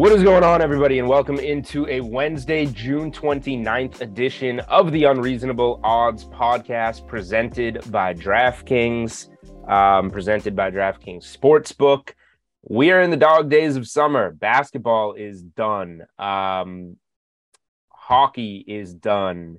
What is going on, everybody, and welcome into a Wednesday, June 29th edition of the Unreasonable Odds podcast presented by DraftKings, um, presented by DraftKings Sportsbook. We are in the dog days of summer. Basketball is done. Um, hockey is done.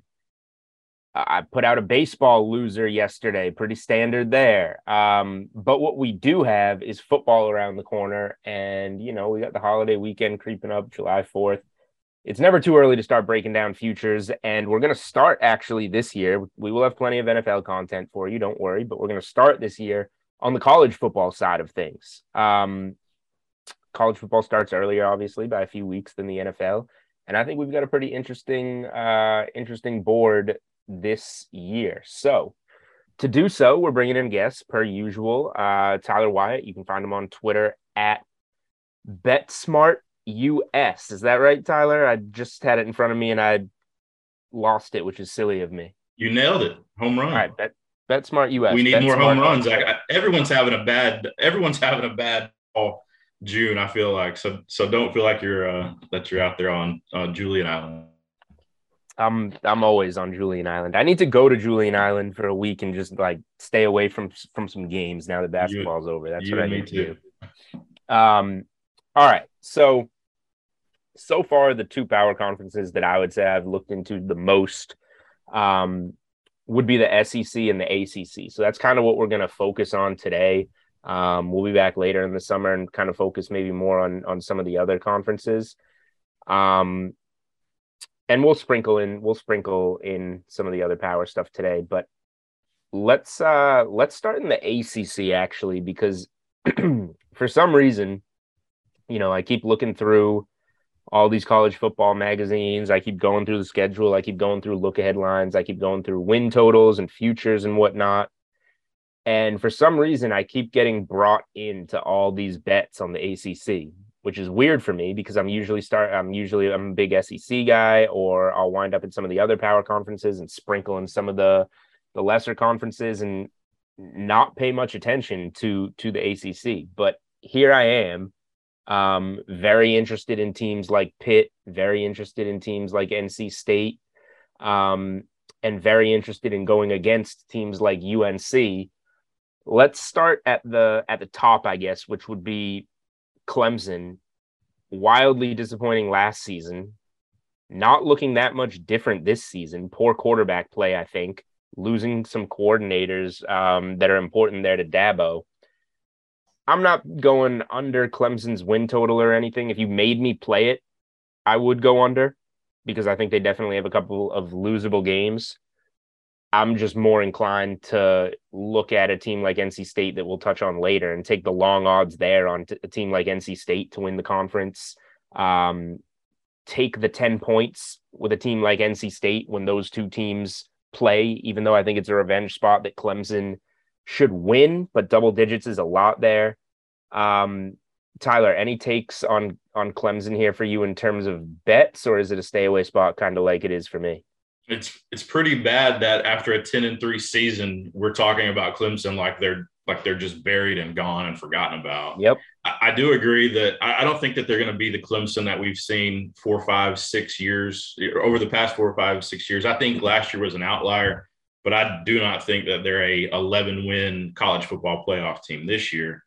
I put out a baseball loser yesterday, pretty standard there. Um, but what we do have is football around the corner. And, you know, we got the holiday weekend creeping up, July 4th. It's never too early to start breaking down futures. And we're going to start actually this year. We will have plenty of NFL content for you, don't worry. But we're going to start this year on the college football side of things. Um, college football starts earlier, obviously, by a few weeks than the NFL. And I think we've got a pretty interesting, uh, interesting board this year. So, to do so, we're bringing in guests per usual. Uh, Tyler Wyatt, you can find him on Twitter at BetSmartUS. Is that right, Tyler? I just had it in front of me and I lost it, which is silly of me. You nailed it. Home run. All right, Bet BetSmart US. We need Bet more Smart home runs. I, I, everyone's having a bad. Everyone's having a bad June. I feel like so. So don't feel like you're uh, that you're out there on uh, Julian Island. I'm I'm always on Julian Island. I need to go to Julian Island for a week and just like stay away from from some games now that basketball's you, over. That's what I need to do. Um, all right. So so far, the two power conferences that I would say I've looked into the most um, would be the SEC and the ACC. So that's kind of what we're going to focus on today. Um, we'll be back later in the summer and kind of focus maybe more on on some of the other conferences. Um, and we'll sprinkle in we'll sprinkle in some of the other power stuff today but let's uh let's start in the ACC actually because for some reason you know I keep looking through all these college football magazines. I keep going through the schedule. I keep going through look ahead lines. I keep going through win totals and futures and whatnot. And for some reason I keep getting brought into all these bets on the ACC which is weird for me because I'm usually start I'm usually I'm a big SEC guy or I'll wind up in some of the other power conferences and sprinkle in some of the the lesser conferences and not pay much attention to to the ACC but here I am um very interested in teams like Pitt very interested in teams like NC State um and very interested in going against teams like UNC let's start at the at the top I guess which would be Clemson, wildly disappointing last season, not looking that much different this season. Poor quarterback play, I think, losing some coordinators um, that are important there to Dabo. I'm not going under Clemson's win total or anything. If you made me play it, I would go under because I think they definitely have a couple of losable games. I'm just more inclined to look at a team like NC State that we'll touch on later and take the long odds there on t- a team like NC State to win the conference. Um, take the 10 points with a team like NC State when those two teams play, even though I think it's a revenge spot that Clemson should win, but double digits is a lot there. Um, Tyler, any takes on on Clemson here for you in terms of bets, or is it a stay away spot, kind of like it is for me? It's it's pretty bad that after a 10 and 3 season we're talking about Clemson like they're like they're just buried and gone and forgotten about. Yep. I, I do agree that I, I, don't think that they're going to be the Clemson that we've seen four, five, six years over the past four, five, six years. I think last year was an outlier, but I do not think that they're a 11 win college football playoff team this year.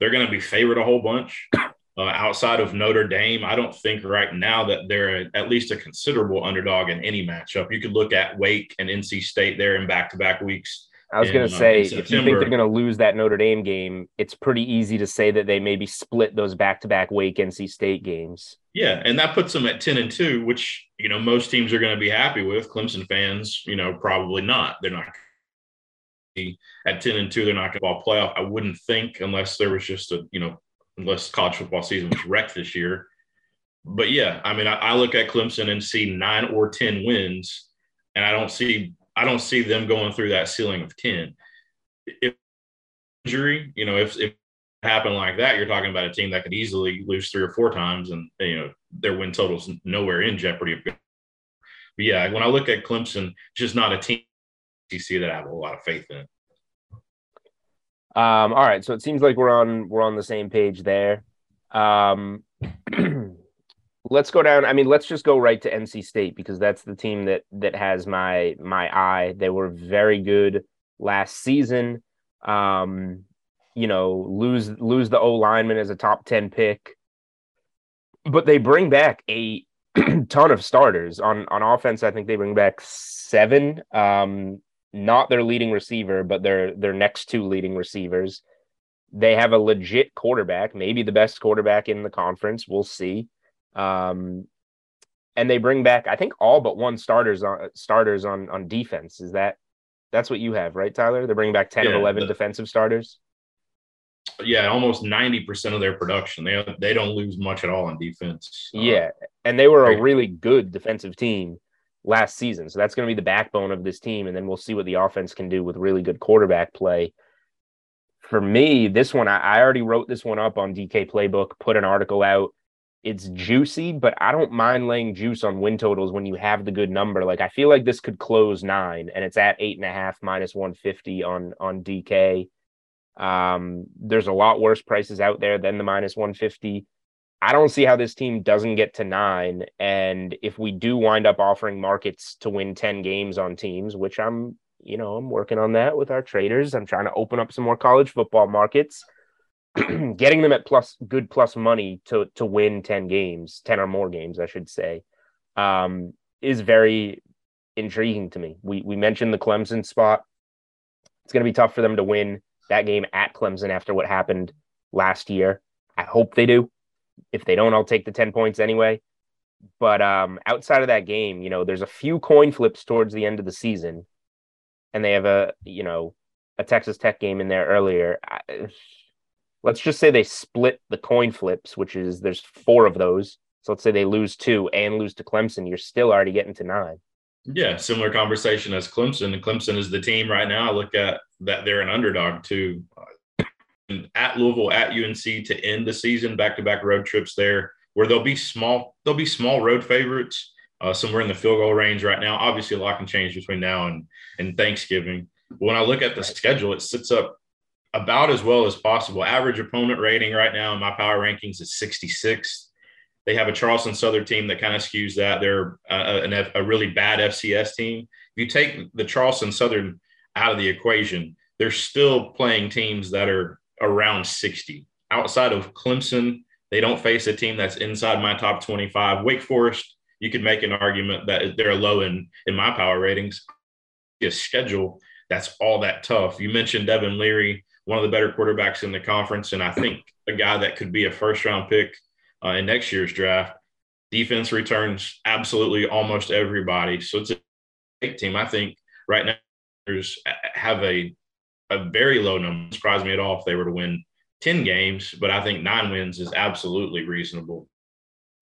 They're going to be favored a whole bunch. Uh, outside of Notre Dame, I don't think right now that they're a, at least a considerable underdog in any matchup. You could look at Wake and NC State there in back to back weeks I was going to uh, say, if you think they're going to lose that Notre Dame game, it's pretty easy to say that they maybe split those back-to-back Wake NC State games. Yeah, and that puts them at ten and two, which you know most teams are going to be happy with. Clemson fans, you know, probably not. They're not at ten and two. They're not going to ball playoff. I wouldn't think unless there was just a you know unless college football season was wrecked this year. But yeah, I mean, I, I look at Clemson and see nine or ten wins, and I don't see I don't see them going through that ceiling of 10. If injury, you know, if, if it happened like that, you're talking about a team that could easily lose three or four times and, you know, their win total's nowhere in jeopardy. But yeah, when I look at Clemson, just not a team that I have a lot of faith in. Um, all right, so it seems like we're on we're on the same page there. Um, let's go down. I mean, let's just go right to NC State because that's the team that that has my my eye. They were very good last season. Um, you know, lose lose the O lineman as a top 10 pick. But they bring back a ton of starters on on offense. I think they bring back seven. Um, not their leading receiver, but their their next two leading receivers. They have a legit quarterback, maybe the best quarterback in the conference. We'll see. Um, and they bring back, I think, all but one starters on starters on on defense. Is that that's what you have, right, Tyler? They're bringing back ten yeah, or eleven the, defensive starters. Yeah, almost ninety percent of their production. They they don't lose much at all on defense. Uh, yeah, and they were a really good defensive team last season. So that's going to be the backbone of this team, and then we'll see what the offense can do with really good quarterback play. For me, this one I, I already wrote this one up on DK Playbook, put an article out it's juicy, but I don't mind laying juice on win totals when you have the good number. Like I feel like this could close nine, and it's at eight and a half minus one fifty on on DK. Um, there's a lot worse prices out there than the minus one fifty. I don't see how this team doesn't get to nine. And if we do wind up offering markets to win 10 games on teams, which I'm, you know, I'm working on that with our traders. I'm trying to open up some more college football markets. getting them at plus good plus money to to win 10 games 10 or more games i should say um, is very intriguing to me we we mentioned the clemson spot it's going to be tough for them to win that game at clemson after what happened last year i hope they do if they don't i'll take the 10 points anyway but um, outside of that game you know there's a few coin flips towards the end of the season and they have a you know a texas tech game in there earlier I, let's just say they split the coin flips, which is there's four of those. So let's say they lose two and lose to Clemson, you're still already getting to nine. Yeah, similar conversation as Clemson. And Clemson is the team right now. I look at that they're an underdog too. At Louisville, at UNC to end the season, back to back road trips there, where they'll be small, they'll be small road favorites, uh, somewhere in the field goal range right now. Obviously, a lot can change between now and and Thanksgiving. But when I look at the schedule, it sits up about as well as possible. Average opponent rating right now in my power rankings is 66. They have a Charleston Southern team that kind of skews that. They're a, a, a, really bad FCS team. If you take the Charleston Southern out of the equation, they're still playing teams that are around 60. Outside of Clemson, they don't face a team that's inside my top 25. Wake Forest, you could make an argument that they're low in in my power ratings. A schedule that's all that tough. You mentioned Devin Leary one of the better quarterbacks in the conference, and I think a guy that could be a first round pick uh, in next year's draft. Defense returns absolutely almost everybody, so it's a team. I think right now there's have a a very low number. Surprise me at all if they were to win ten games, but I think nine wins is absolutely reasonable.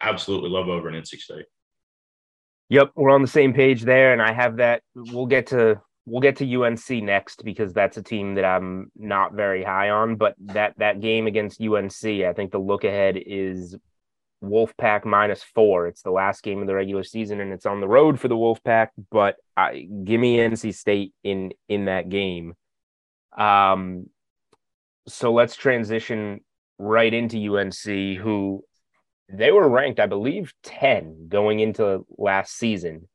Absolutely love over in NC State. Yep, we're on the same page there, and I have that. We'll get to we'll get to UNC next because that's a team that I'm not very high on. But that that game against UNC, I think the look ahead is Wolfpack minus four. It's the last game of the regular season, and it's on the road for the Wolfpack. But I, give me NC State in in that game. Um, so let's transition right into UNC, who they were ranked, I believe, ten going into last season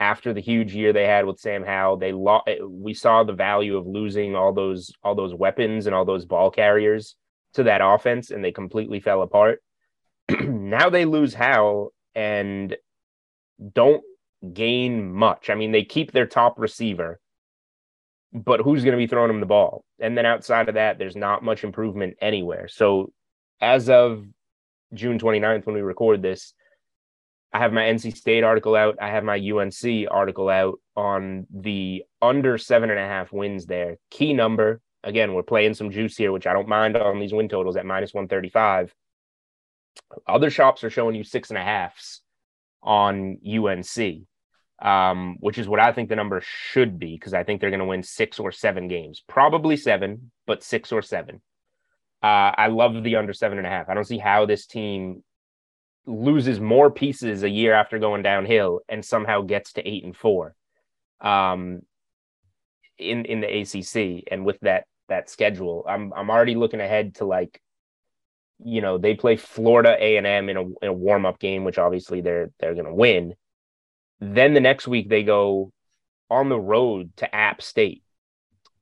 after the huge year they had with Sam Howell, they lo- we saw the value of losing all those all those weapons and all those ball carriers to that offense, and they completely fell apart. now they lose Howell and don't gain much. I mean, they keep their top receiver, but who's going to be throwing him the ball? And then outside of that, there's not much improvement anywhere. So as of June 29th, when we record this, I have my NC State article out. I have my UNC article out on the under seven and a half wins there. Key number. Again, we're playing some juice here, which I don't mind on these win totals at minus 135. Other shops are showing you six and a halfs on UNC, um, which is what I think the number should be because I think they're going to win six or seven games. Probably seven, but six or seven. Uh, I love the under seven and a half. I don't see how this team loses more pieces a year after going downhill and somehow gets to eight and four um, in in the ACC. And with that that schedule, I'm I'm already looking ahead to like, you know, they play Florida A and M in a in a warm up game, which obviously they're they're going to win. Then the next week they go on the road to App State.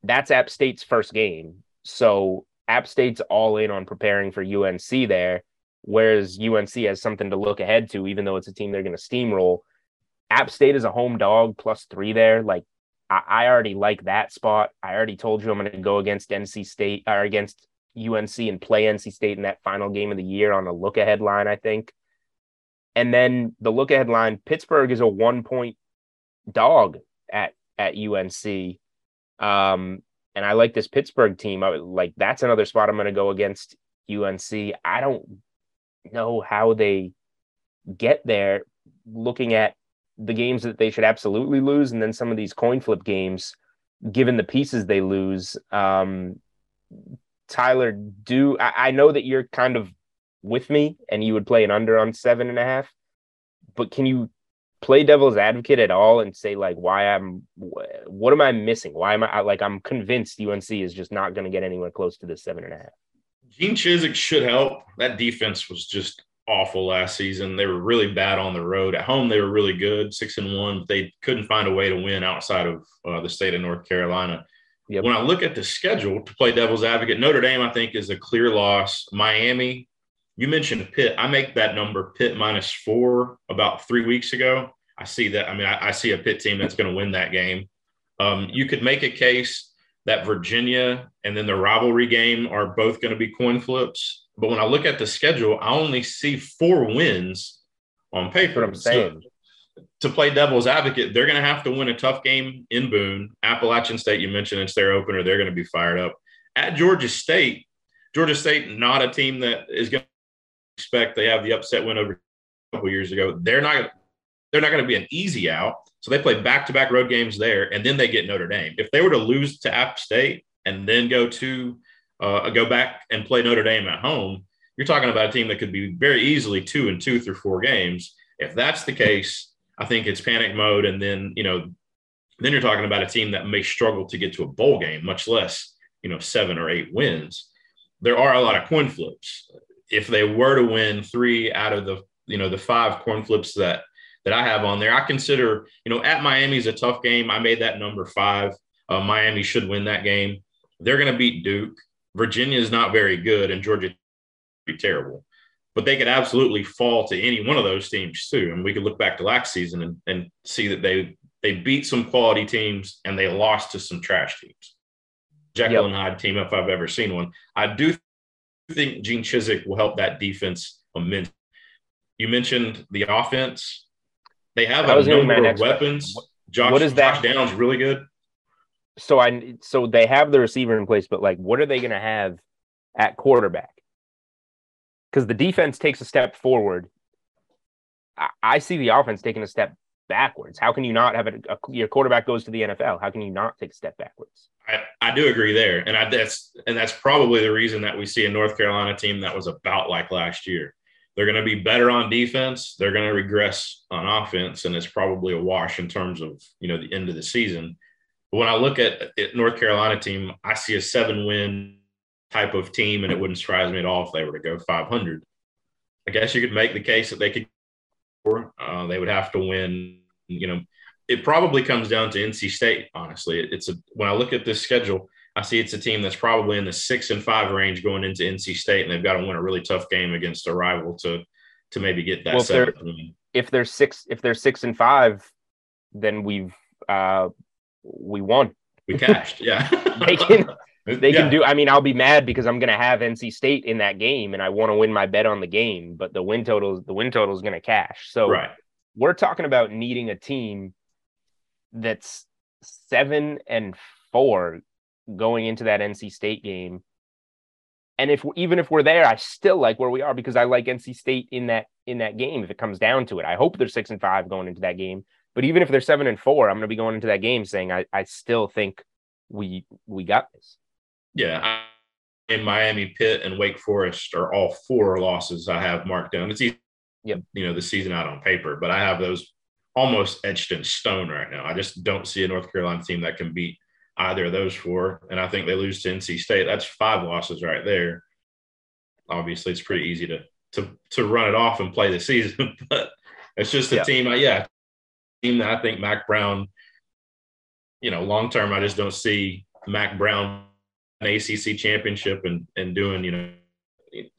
That's App State's first game. So App State's all in on preparing for UNC there whereas UNC has something to look ahead to, even though it's a team they're going to steamroll. App State is a home dog plus three there. Like I, I already like that spot. I already told you I'm going to go against NC State or against UNC and play NC State in that final game of the year on a look ahead line, I think. And then the look ahead line, Pittsburgh is a one point dog at at UNC. Um, and I like this Pittsburgh team. I, like that's another spot I'm going to go against UNC. I don't know how they get there looking at the games that they should absolutely lose and then some of these coin flip games given the pieces they lose um tyler do I, I, know that you're kind of with me and you would play an under on seven and a half but can you play devil's advocate at all and say like why i'm what am i missing why am i like i'm convinced unc is just not going to get anywhere close to this seven and a half Gene Chizik should help. That defense was just awful last season. They were really bad on the road. At home, they were really good, six and one. They couldn't find a way to win outside of uh, the state of North Carolina. Yep. When I look at the schedule to play devil's advocate, Notre Dame, I think, is a clear loss. Miami, you mentioned Pitt. I make that number Pitt minus four about three weeks ago. I see that. I mean, I, I see a Pitt team that's going to win that game. Um, you could make a case that Virginia and then the rivalry game are both going to be coin flips. But when I look at the schedule, I only see four wins on paper. I'm saying. So, to play devil's advocate, they're going to have to win a tough game in Boone. Appalachian State, you mentioned it's their opener. They're going to be fired up. At Georgia State, Georgia State, not a team that is going to expect they have the upset win over a couple years ago. They're not. They're not going to be an easy out. So they play back to back road games there, and then they get Notre Dame. If they were to lose to App State and then go to uh, go back and play Notre Dame at home, you're talking about a team that could be very easily two and two through four games. If that's the case, I think it's panic mode, and then you know, then you're talking about a team that may struggle to get to a bowl game, much less you know seven or eight wins. There are a lot of coin flips. If they were to win three out of the you know the five corn flips that that I have on there. I consider, you know, at Miami is a tough game. I made that number five. Uh, Miami should win that game. They're going to beat Duke. Virginia is not very good, and Georgia be terrible. But they could absolutely fall to any one of those teams too. And we could look back to last season and, and see that they they beat some quality teams and they lost to some trash teams. Jekyll yep. and Hyde team, if I've ever seen one. I do think Gene Chizik will help that defense immensely. You mentioned the offense. They have a number of weapons. Josh, what is that? Josh Downs really good. So I so they have the receiver in place, but like, what are they going to have at quarterback? Because the defense takes a step forward. I, I, see the offense taking a step backwards. How can you not have a, a, your quarterback goes to the NFL? How can you not take a step backwards? I, I do agree there, and I that's and that's probably the reason that we see a North Carolina team that was about like last year. They're going to be better on defense. They're going to regress on offense, and it's probably a wash in terms of you know the end of the season. But when I look at, North Carolina team, I see a seven win type of team, and it wouldn't surprise me at all if they were to go 500. I guess you could make the case that they could. Uh, they would have to win. You know, it probably comes down to NC State. Honestly, it's a when I look at this schedule, I see it's a team that's probably in the six and five range going into NC State, and they've got to win a really tough game against a rival to to maybe get that. Well, if, they're, if they're six, if they're six and five, then we've uh, we won. we cashed. Yeah, they can. They yeah. can do. I mean, I'll be mad because I'm going to have NC State in that game, and I want to win my bet on the game. But the win total, the win total is going to cash. So right. we're talking about needing a team that's seven and four going into that NC State game. And if even if we're there, I still like where we are because I like NC State in that in that game. If it comes down to it, I hope they're six and five going into that game. But even if they're seven and four, I'm going to be going into that game saying I, I still think we we got this. Yeah, I, in Miami, Pitt, and Wake Forest are all four losses I have marked down. It's easy, yep. you know, the season out on paper, but I have those almost etched in stone right now. I just don't see a North Carolina team that can beat either of those four. And I think they lose to NC State. That's five losses right there. Obviously, it's pretty easy to to to run it off and play the season, but it's just a yeah. team. Yeah, team that I think Mack Brown. You know, long term, I just don't see Mack Brown an ACC championship and and doing. You know,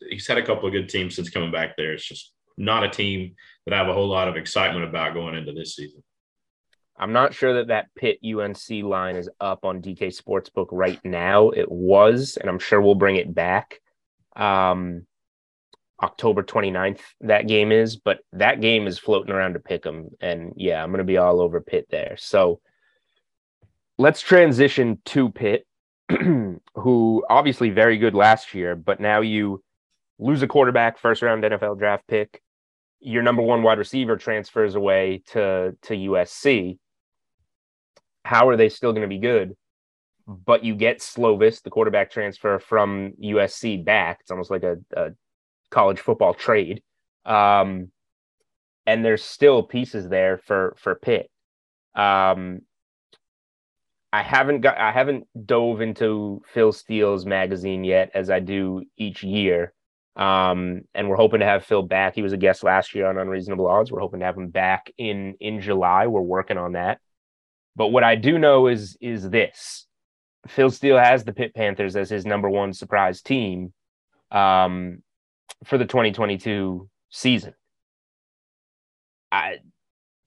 he's had a couple of good teams since coming back there. It's just not a team that I have a whole lot of excitement about going into this season. I'm not sure that that Pitt UNC line is up on DK Sportsbook right now. It was, and I'm sure we'll bring it back. Um, October 29th, that game is, but that game is floating around to pick them. And yeah, I'm going to be all over Pitt there. So let's transition to Pitt, who obviously very good last year, but now you lose a quarterback, first round NFL draft pick. Your number one wide receiver transfers away to, to USC. How are they still going to be good? But you get Slovis, the quarterback transfer from USC, back. It's almost like a, a college football trade. Um, and there's still pieces there for for Pitt. Um, I haven't got I haven't dove into Phil Steele's magazine yet, as I do each year. Um, and we're hoping to have Phil back. He was a guest last year on Unreasonable Odds. We're hoping to have him back in in July. We're working on that. But what I do know is is this: Phil Steele has the Pitt Panthers as his number one surprise team. Um, for the 2022 season. I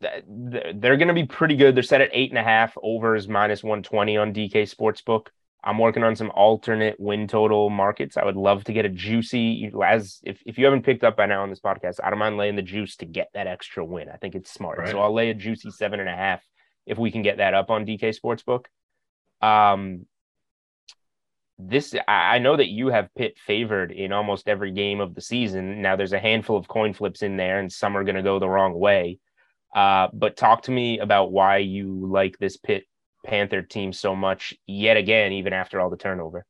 they're going to be pretty good. They're set at eight and a half overs minus 120 on DK Sportsbook. I'm working on some alternate win total markets. I would love to get a juicy as if, if you haven't picked up by now on this podcast, I don't mind laying the juice to get that extra win. I think it's smart. Right. So I'll lay a juicy seven and a half if we can get that up on DK Sportsbook. Um, this I know that you have Pitt favored in almost every game of the season. Now there's a handful of coin flips in there, and some are going to go the wrong way. Uh, but talk to me about why you like this Pitt Panther team so much yet again, even after all the turnover.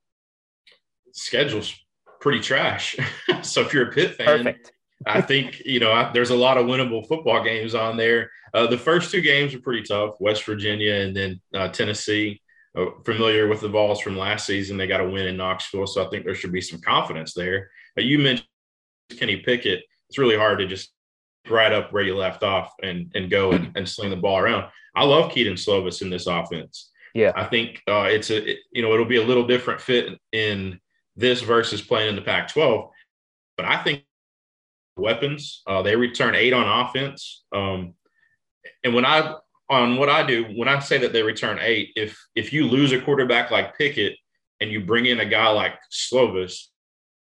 Schedule's pretty trash. so if you're a Pitt fan, Perfect. I think you know I, there's a lot of winnable football games on there. Uh, the first two games are pretty tough: West Virginia and then uh, Tennessee. Uh, familiar with the Vols from last season. They got a win in Knoxville, so I think there should be some confidence there. You mentioned Kenny Pickett. It's really hard to just right up where you left off and and go and, and sling the ball around. I love Kedon Slovis in this offense. Yeah, I think uh, it's a it, you know it'll be a little different fit in this versus playing in the Pac-12, but I think weapons. Uh, they return eight on offense. Um, and when I on what I do when I say that they return eight, if if you lose a quarterback like Pickett and you bring in a guy like Slovis,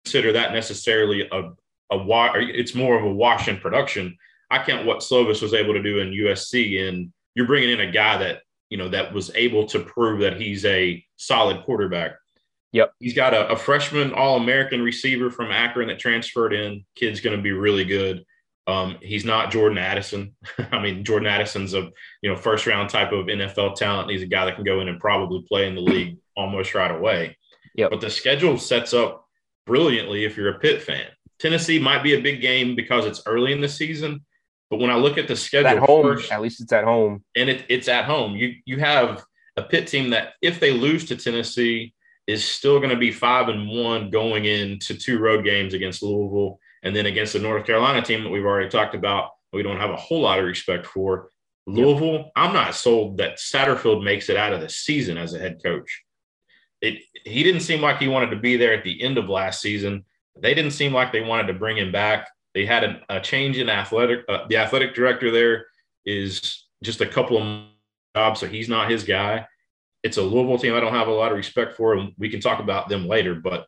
consider that necessarily a a it's more of a wash in production. I count what Slovis was able to do in USC, and you're bringing in a guy that you know that was able to prove that he's a solid quarterback. Yep, he's got a, a freshman All American receiver from Akron that transferred in. Kid's going to be really good. Um, he's not Jordan Addison. I mean, Jordan Addison's a you know first round type of NFL talent. He's a guy that can go in and probably play in the league almost right away. Yeah. But the schedule sets up brilliantly if you're a Pitt fan. Tennessee might be a big game because it's early in the season. But when I look at the schedule, at home, first, at least it's at home, and it, it's at home. You you have a Pitt team that if they lose to Tennessee is still going to be five and one going into two road games against Louisville and then against the North Carolina team that we've already talked about, we don't have a whole lot of respect for. Louisville, yep. I'm not sold that Satterfield makes it out of the season as a head coach. It he didn't seem like he wanted to be there at the end of last season. They didn't seem like they wanted to bring him back. They had a, change in athletic. Uh, the athletic director there is just a couple of jobs, so he's not his guy. it's a Louisville team I don't have a lot of respect for, and we can talk about them later. But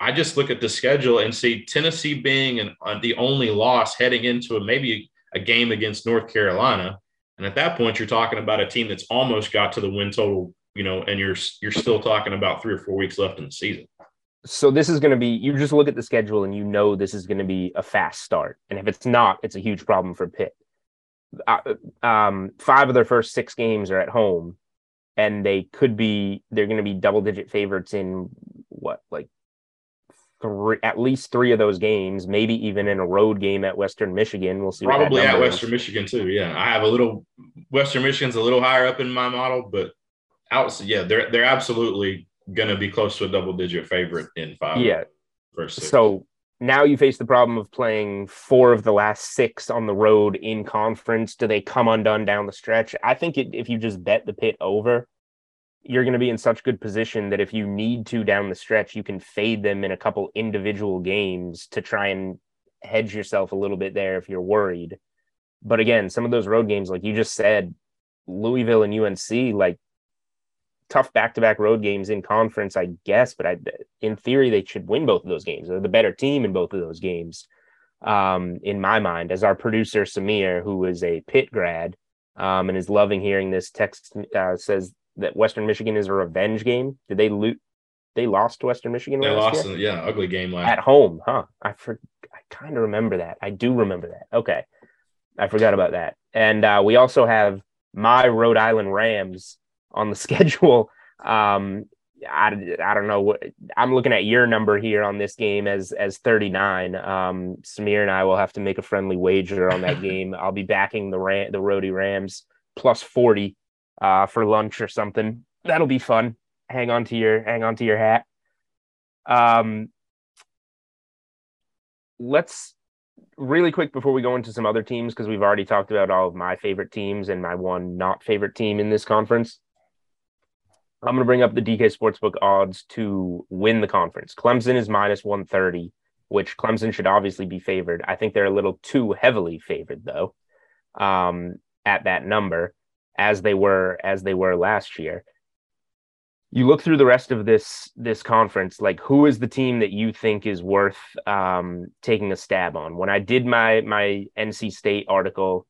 I just look at the schedule and see Tennessee being an, uh, the only loss heading into a, maybe a game against North Carolina. And at that point, you're talking about a team that's almost got to the win total, you know, and you're you're still talking about three or four weeks left in the season. So this is going to be you just look at the schedule and you know this is going to be a fast start, and if it's not, it's a huge problem for Pitt. Uh, um, five of their first six games are at home, and they could be they're going to be double digit favorites in what like three at least three of those games, maybe even in a road game at Western Michigan. We'll see. Probably at Western is. Michigan too. Yeah, I have a little Western Michigan's a little higher up in my model, but out yeah, they're they're absolutely going to be close to a double digit favorite in five. Yeah. So now you face the problem of playing four of the last six on the road in conference. Do they come undone down the stretch? I think it, if you just bet the pit over, you're going to be in such good position that if you need to down the stretch, you can fade them in a couple individual games to try and hedge yourself a little bit there if you're worried. But again, some of those road games, like you just said, Louisville and UNC, like tough back-to-back road games in conference, I guess. But I, in theory, they should win both of those games. They're the better team in both of those games, um, in my mind. As our producer Samir, who is a Pitt grad um, and is loving hearing this text, uh, says that Western Michigan is a revenge game. Did they loot? They lost to Western Michigan. They lost, in, yeah, ugly game last at home, huh? I for, I kind of remember that. I do remember that. Okay, I forgot about that. And uh, we also have my Rhode Island Rams on the schedule. Um, I, I don't know what I'm looking at your number here on this game as as 39. Um, Samir and I will have to make a friendly wager on that game. I'll be backing the Ram, the Rhody Rams plus 40 uh, for lunch or something. That'll be fun. Hang on to your hang on to your hat. Um, let's really quick before we go into some other teams because we've already talked about all of my favorite teams and my one not favorite team in this conference. I'm going to bring up the DK Sportsbook odds to win the conference. Clemson is minus 130, which Clemson should obviously be favored. I think they're a little too heavily favored though, um, at that number, as they were as they were last year. You look through the rest of this this conference, like who is the team that you think is worth um, taking a stab on? When I did my my NC State article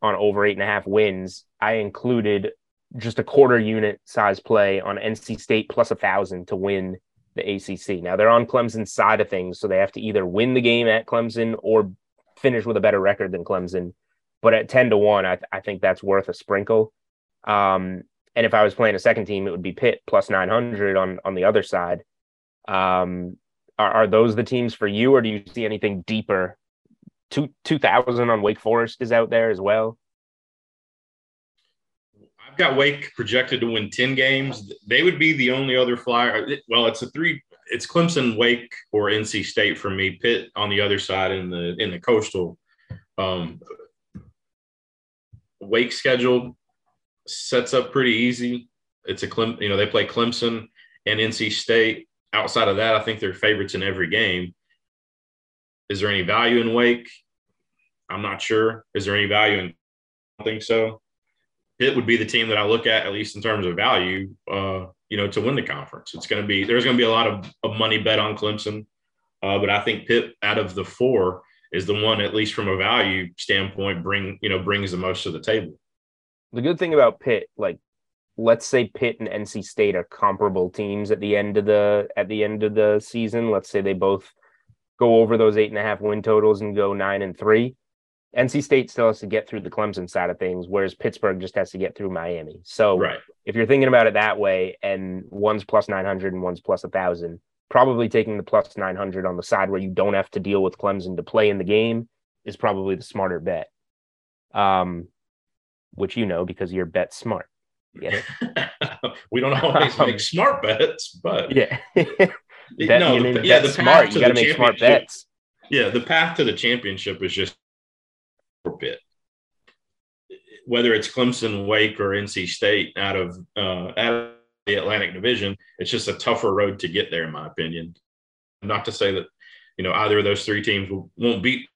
on over eight and a half wins, I included just a quarter unit size play on NC State plus a thousand to win the ACC. Now they're on Clemson's side of things, so they have to either win the game at Clemson or finish with a better record than Clemson. But at ten to one, I, th- I think that's worth a sprinkle. Um, and if I was playing a second team, it would be Pitt plus nine hundred on on the other side. Um, are, are those the teams for you, or do you see anything deeper? Two two thousand on Wake Forest is out there as well. I've got Wake projected to win 10 games. They would be the only other flyer. Well, it's a three, it's Clemson, Wake, or NC State for me. Pitt on the other side in the in the coastal. Um, Wake schedule sets up pretty easy. It's a Clem, you know, they play Clemson and NC State. Outside of that, I think they're favorites in every game. Is there any value in Wake? I'm not sure. Is there any value in? I don't think so. Pitt would be the team that I look at, at least in terms of value, uh, you know, to win the conference. It's going to be, there's going to be a lot of, of money bet on Clemson. Uh, but I think Pitt out of the four is the one, at least from a value standpoint, bring, you know, brings the most to the table. The good thing about Pitt, like, let's say Pitt and NC State are comparable teams at the end of the, at the end of the season. Let's say they both go over those eight and a half win totals and go nine and three NC State still has to get through the Clemson side of things, whereas Pittsburgh just has to get through Miami. So right. if you're thinking about it that way, and one's plus 900 and one's plus 1,000, probably taking the plus 900 on the side where you don't have to deal with Clemson to play in the game is probably the smarter bet. Um, which you know because you're bet smart. Yeah. we don't always make smart bets, but yeah. bet, no, the, yeah, the smart. You got to make smart bets. Yeah, the path to the championship is just Pitt. Whether it's Clemson, Wake, or NC State out of uh, out of the Atlantic Division, it's just a tougher road to get there, in my opinion. Not to say that you know either of those three teams won't beat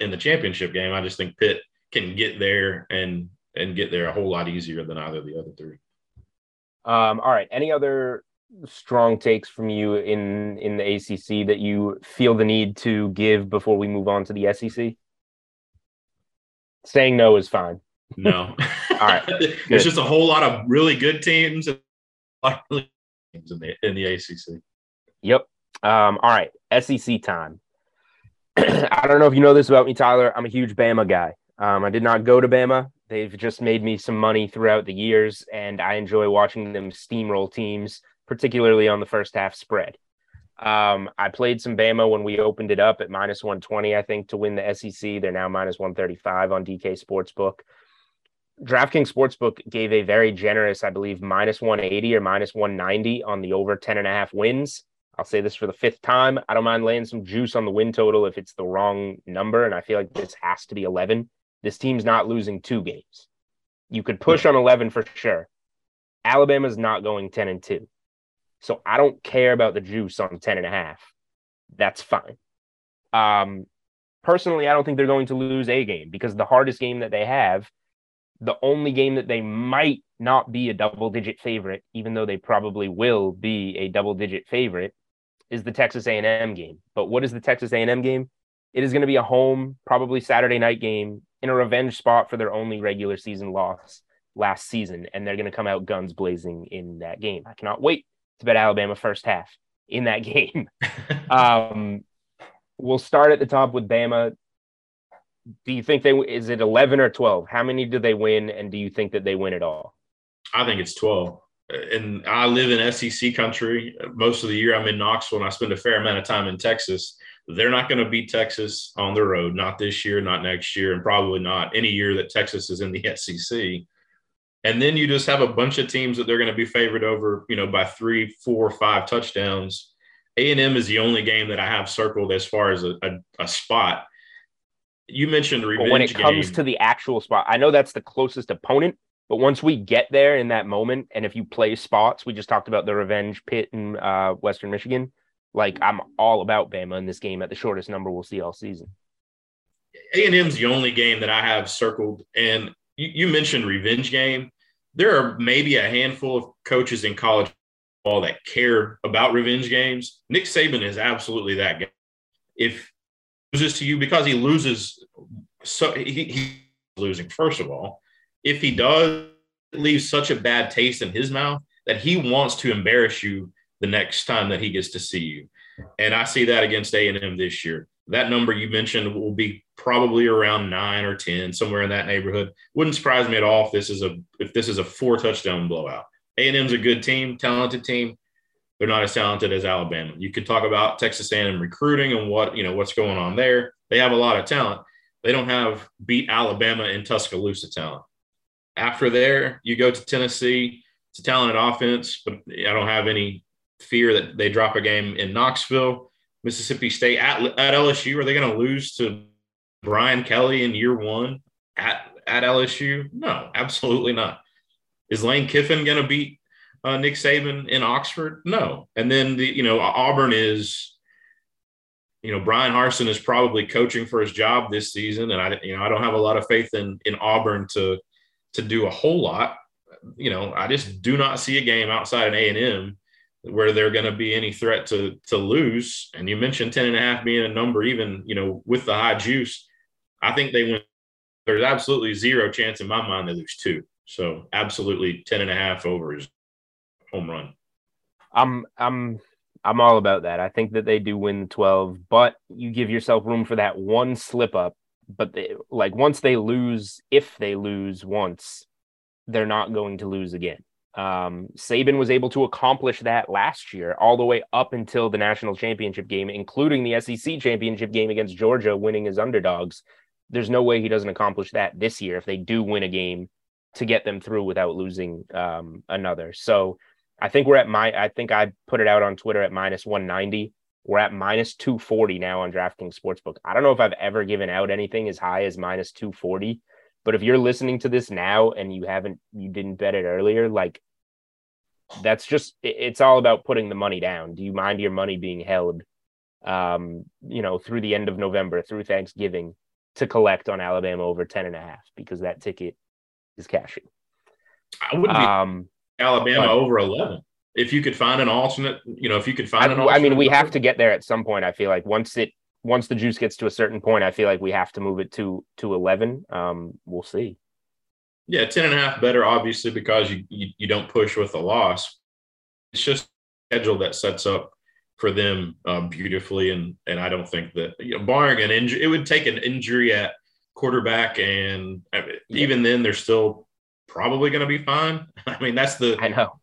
in the championship game. I just think Pitt can get there and and get there a whole lot easier than either of the other three. Um, all right. Any other strong takes from you in in the ACC that you feel the need to give before we move on to the SEC? Saying no is fine. No. All right. There's just a whole lot of really good teams and teams in the in the ACC. Yep. Um, all right. SEC time. I don't know if you know this about me, Tyler. I'm a huge Bama guy. Um, I did not go to Bama. They've just made me some money throughout the years, and I enjoy watching them steamroll teams, particularly on the first half spread. Um, I played some Bama when we opened it up at minus 120, I think, to win the SEC. They're now minus 135 on DK Sportsbook. DraftKings Sportsbook gave a very generous, I believe, minus 180 or minus 190 on the over 10 and a half wins. I'll say this for the fifth time. I don't mind laying some juice on the win total if it's the wrong number. And I feel like this has to be 11. This team's not losing two games. You could push on 11 for sure. Alabama's not going 10 and 2. So I don't care about the juice on 10 and a half. That's fine. Um, personally, I don't think they're going to lose a game because the hardest game that they have, the only game that they might not be a double digit favorite, even though they probably will be a double digit favorite, is the Texas A&M game. But what is the Texas A&M game? It is going to be a home, probably Saturday night game in a revenge spot for their only regular season loss last season, and they're going to come out guns blazing in that game. I cannot wait to bet Alabama first half in that game. um, we'll start at the top with Bama. Do you think they is it eleven or twelve? How many do they win, and do you think that they win at all? I think it's twelve. And I live in SEC country. Most of the year, I'm in Knoxville, and I spend a fair amount of time in Texas. They're not going to beat Texas on the road, not this year, not next year, and probably not any year that Texas is in the SEC. And then you just have a bunch of teams that they're going to be favored over, you know, by three, four, five touchdowns. A and M is the only game that I have circled as far as a, a, a spot. You mentioned revenge. When it comes game. to the actual spot, I know that's the closest opponent, but once we get there in that moment, and if you play spots, we just talked about the revenge pit in uh, Western Michigan. Like I'm all about Bama in this game at the shortest number we'll see all season. A and M's the only game that I have circled, and you, you mentioned revenge game. There are maybe a handful of coaches in college ball that care about revenge games. Nick Saban is absolutely that guy. If loses to you because he loses, so he, he's losing. First of all, if he does leave such a bad taste in his mouth that he wants to embarrass you the next time that he gets to see you. And I see that against A&M this year. That number you mentioned will be probably around nine or 10, somewhere in that neighborhood. Wouldn't surprise me at all if this is a if this is a four touchdown blowout. A&M's a good team, talented team. They're not as talented as Alabama. You could talk about Texas A&M recruiting and what you know what's going on there. They have a lot of talent. They don't have beat Alabama and Tuscaloosa talent. After there, you go to Tennessee. It's a talented offense, but I don't have any fear that they drop a game in Knoxville, Mississippi State at, at LSU. Are they going to lose to Brian Kelly in year one at, at LSU? No, absolutely not. Is Lane Kiffin going to beat uh, Nick Saban in Oxford? No. And then the you know Auburn is, you know Bryan Harsin is probably coaching for his job this season, and I you know I don't have a lot of faith in in Auburn to to do a whole lot. You know I just do not see a game outside of A and M where they're going to be any threat to to lose. And you mentioned 10 and a half being a number, even, you know, with the high juice. I think they win. There's absolutely zero chance in my mind they lose two. So absolutely 10 and a half over is home run. I'm I'm I'm all about that. I think that they do win the 12, but you give yourself room for that one slip up. But they, like once they lose, if they lose once, they're not going to lose again. Um, Saban was able to accomplish that last year, all the way up until the national championship game, including the SEC championship game against Georgia, winning as underdogs. There's no way he doesn't accomplish that this year if they do win a game to get them through without losing um, another. So I think we're at my, I think I put it out on Twitter at minus 190. We're at minus 240 now on DraftKings Sportsbook. I don't know if I've ever given out anything as high as minus 240. But if you're listening to this now and you haven't, you didn't bet it earlier, like that's just, it's all about putting the money down. Do you mind your money being held, um, you know, through the end of November, through Thanksgiving to collect on Alabama over 10 and a half because that ticket is cashing? I wouldn't be, um, Alabama but, over 11. If you could find an alternate, you know, if you could find I, an I mean, we have to get there at some point. I feel like once it once the juice gets to a certain point, I feel like we have to move it to to 11. Um, we'll see. Yeah, 10 and a half better, obviously, because you, you, you don't push with a loss. It's just schedule that sets up for them um, beautifully. And and I don't think that, you know, barring an injury, it would take an injury at quarterback. And I mean, yeah. even then, they're still probably going to be fine. I mean, that's the, I know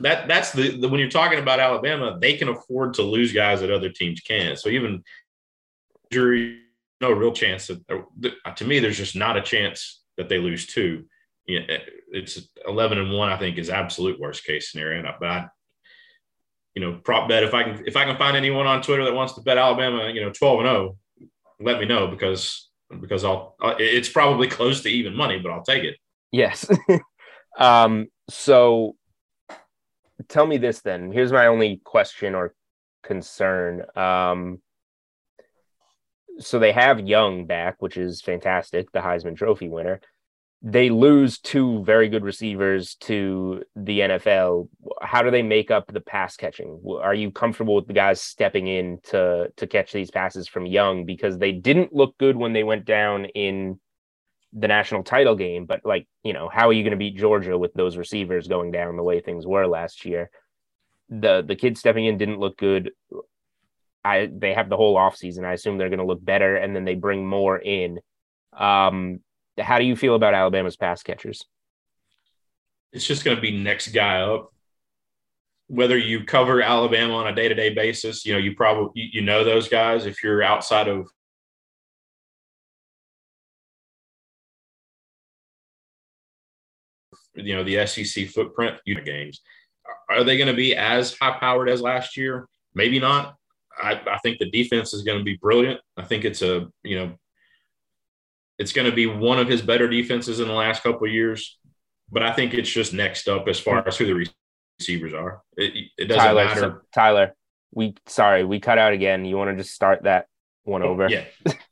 that that's the, the, when you're talking about Alabama, they can afford to lose guys that other teams can't. So even injury, no real chance that, to me, there's just not a chance that they lose two know, it's 11 and one, I think is absolute worst case scenario. But I, you know, prop bet if I can, if I can find anyone on Twitter that wants to bet Alabama, you know, 12 and 0, let me know because, because I'll, it's probably close to even money, but I'll take it. Yes. um, so tell me this then. Here's my only question or concern. Um, so they have Young back, which is fantastic, the Heisman Trophy winner they lose two very good receivers to the NFL. How do they make up the pass catching? Are you comfortable with the guys stepping in to to catch these passes from Young because they didn't look good when they went down in the national title game, but like, you know, how are you going to beat Georgia with those receivers going down the way things were last year? The the kids stepping in didn't look good. I they have the whole offseason. I assume they're going to look better and then they bring more in. Um how do you feel about Alabama's pass catchers? It's just going to be next guy up. Whether you cover Alabama on a day to day basis, you know you probably you know those guys. If you're outside of you know the SEC footprint, games. Are they going to be as high powered as last year? Maybe not. I, I, think the defense is going to be brilliant. I think it's a you know it's going to be one of his better defenses in the last couple of years, but I think it's just next up as far as who the receivers are. It, it doesn't Tyler, matter. So, Tyler, we sorry we cut out again. You want to just start that one oh, over? Yeah.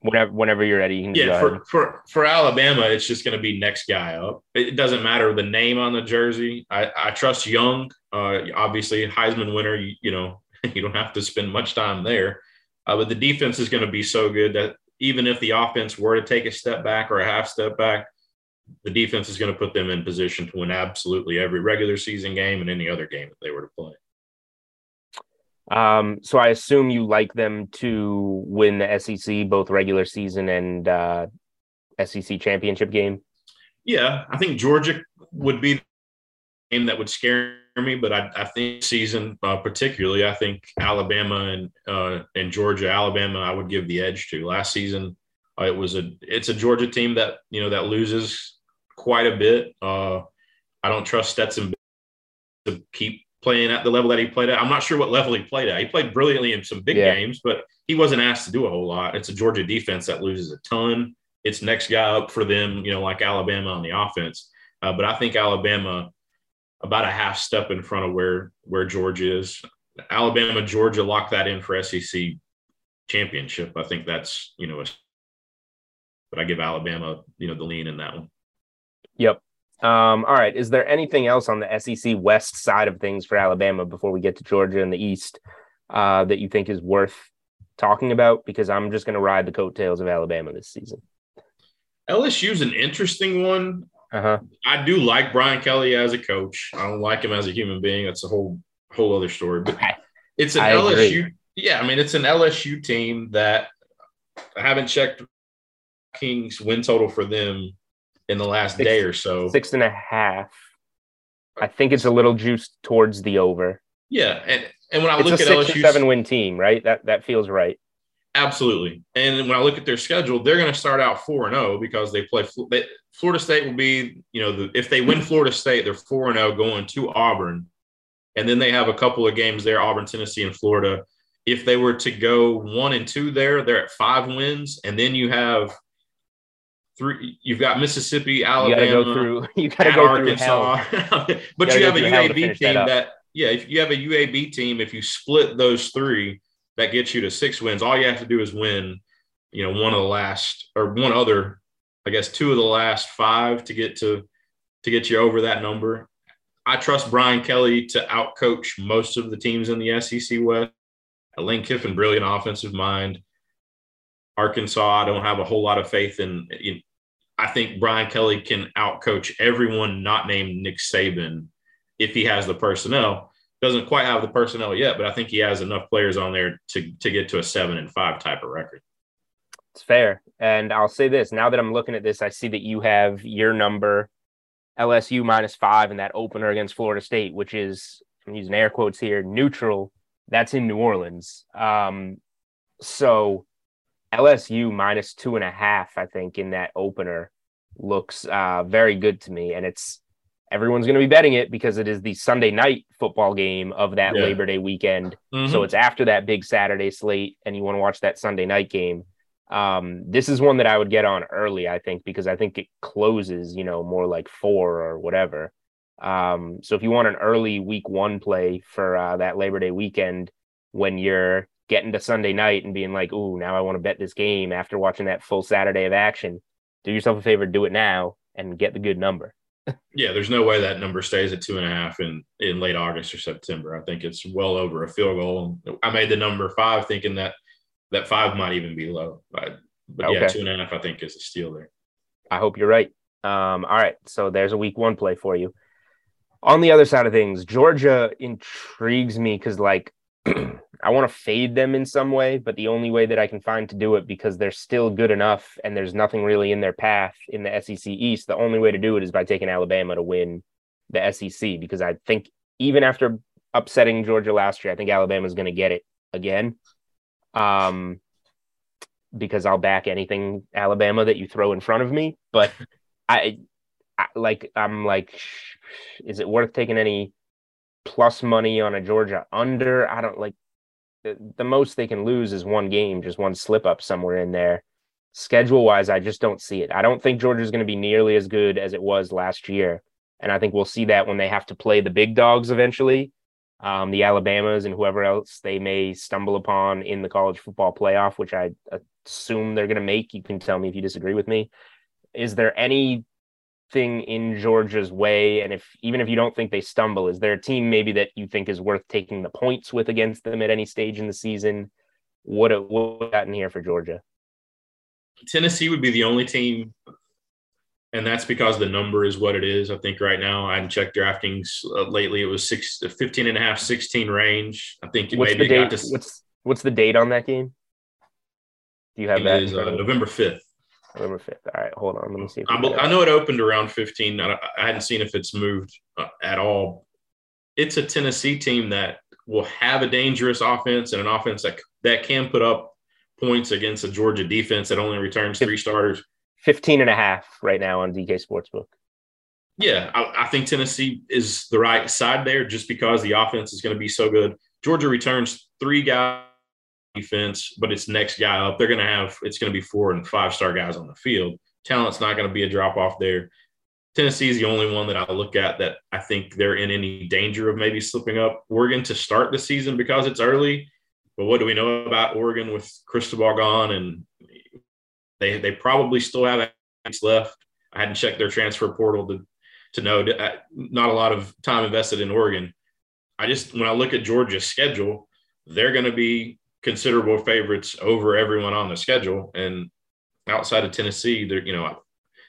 whenever whenever you're ready. You yeah, for, for for Alabama, it's just going to be next guy up. It doesn't matter the name on the jersey. I, I trust Young. Uh, obviously, Heisman winner. You, you know, you don't have to spend much time there. Uh, but the defense is going to be so good that even if the offense were to take a step back or a half step back, the defense is going to put them in position to win absolutely every regular season game and any other game that they were to play. Um, so I assume you like them to win the SEC, both regular season and uh, SEC championship game. Yeah, I think Georgia would be the game that would scare me, but I, I think season uh, particularly, I think Alabama and uh, and Georgia, Alabama, I would give the edge to. Last season, uh, it was a it's a Georgia team that you know that loses quite a bit. Uh, I don't trust Stetson to keep playing at the level that he played at. I'm not sure what level he played at. He played brilliantly in some big yeah. games, but he wasn't asked to do a whole lot. It's a Georgia defense that loses a ton. It's next guy up for them, you know, like Alabama on the offense. Uh, but I think Alabama about a half step in front of where where Georgia is. Alabama, Georgia lock that in for SEC championship. I think that's you know, a, but I give Alabama you know the lean in that one. Yep. Um, all right. Is there anything else on the SEC West side of things for Alabama before we get to Georgia in the East uh, that you think is worth talking about? Because I'm just going to ride the coattails of Alabama this season. LSU's an interesting one. Uh-huh. I do like Brian Kelly as a coach. I don't like him as a human being. That's a whole whole other story. But it's an I LSU. Agree. Yeah, I mean it's an LSU team that I haven't checked Kings win total for them in the last six, day or so. Six and a half. I think it's a little juiced towards the over. Yeah, and and when I it's look at LSU, seven win team, right? That that feels right. Absolutely. And when I look at their schedule, they're going to start out 4 and 0 because they play they, Florida State will be, you know, the, if they win Florida State, they're 4 and 0 going to Auburn. And then they have a couple of games there Auburn, Tennessee, and Florida. If they were to go 1 and 2 there, they're at 5 wins and then you have three you've got Mississippi, Alabama, you gotta go through you gotta go Arkansas. but you, you have a UAB team that, that yeah, if you have a UAB team, if you split those three, that gets you to six wins. All you have to do is win, you know, one of the last or one other, I guess, two of the last five to get to to get you over that number. I trust Brian Kelly to outcoach most of the teams in the SEC West. Lane Kiffin, brilliant offensive mind. Arkansas, I don't have a whole lot of faith in. in I think Brian Kelly can outcoach everyone not named Nick Saban if he has the personnel. Doesn't quite have the personnel yet, but I think he has enough players on there to to get to a seven and five type of record. It's fair. And I'll say this now that I'm looking at this, I see that you have your number LSU minus five in that opener against Florida State, which is, I'm using air quotes here, neutral. That's in New Orleans. Um, so LSU minus two and a half, I think, in that opener looks uh, very good to me. And it's everyone's going to be betting it because it is the Sunday night football game of that yeah. Labor Day weekend. Mm-hmm. So it's after that big Saturday slate, and you want to watch that Sunday night game. Um, this is one that I would get on early, I think, because I think it closes, you know, more like four or whatever. Um, so if you want an early week one play for uh, that Labor Day weekend, when you're getting to Sunday night and being like, "Ooh, now I want to bet this game," after watching that full Saturday of action, do yourself a favor, do it now, and get the good number. yeah, there's no way that number stays at two and a half in in late August or September. I think it's well over a field goal. I made the number five thinking that that five might even be low. But, but okay. yeah, two and a half I think is a steal there. I hope you're right. Um, all right, so there's a week one play for you. On the other side of things, Georgia intrigues me because like I want to fade them in some way, but the only way that I can find to do it because they're still good enough and there's nothing really in their path in the SEC East. The only way to do it is by taking Alabama to win the SEC because I think even after upsetting Georgia last year, I think Alabama is going to get it again. Um, because I'll back anything Alabama that you throw in front of me, but I, I like I'm like, is it worth taking any plus money on a Georgia under? I don't like the most they can lose is one game, just one slip up somewhere in there. Schedule wise, I just don't see it. I don't think Georgia's going to be nearly as good as it was last year. And I think we'll see that when they have to play the big dogs eventually, um, the Alabamas and whoever else they may stumble upon in the college football playoff, which I assume they're going to make. You can tell me if you disagree with me. Is there any thing in Georgia's way? And if even if you don't think they stumble, is there a team maybe that you think is worth taking the points with against them at any stage in the season? What what got in here for Georgia? Tennessee would be the only team, and that's because the number is what it is. I think right now, I hadn't checked DraftKings uh, lately. It was six, 15 and a half, 16 range. I think what's maybe the date, to, what's what's the date on that game? Do you have that? Is, uh, November 5th. November 5th. All right, hold on. Let me see. I, I, know it opened around 15. I, I hadn't seen if it's moved uh, at all. It's a Tennessee team that will have a dangerous offense and an offense that, that can put up points against a Georgia defense that only returns three starters. 15 and a half right now on DK Sportsbook. Yeah, I, I think Tennessee is the right side there just because the offense is going to be so good. Georgia returns three guys defense, but it's next guy up. They're going to have it's going to be four and five star guys on the field. Talent's not going to be a drop off there. Tennessee is the only one that I look at that I think they're in any danger of maybe slipping up. Oregon to start the season because it's early, but what do we know about Oregon with Cristobal gone and they they probably still have left. I hadn't checked their transfer portal to to know uh, not a lot of time invested in Oregon. I just when I look at Georgia's schedule, they're going to be considerable favorites over everyone on the schedule. And outside of Tennessee, there, you know,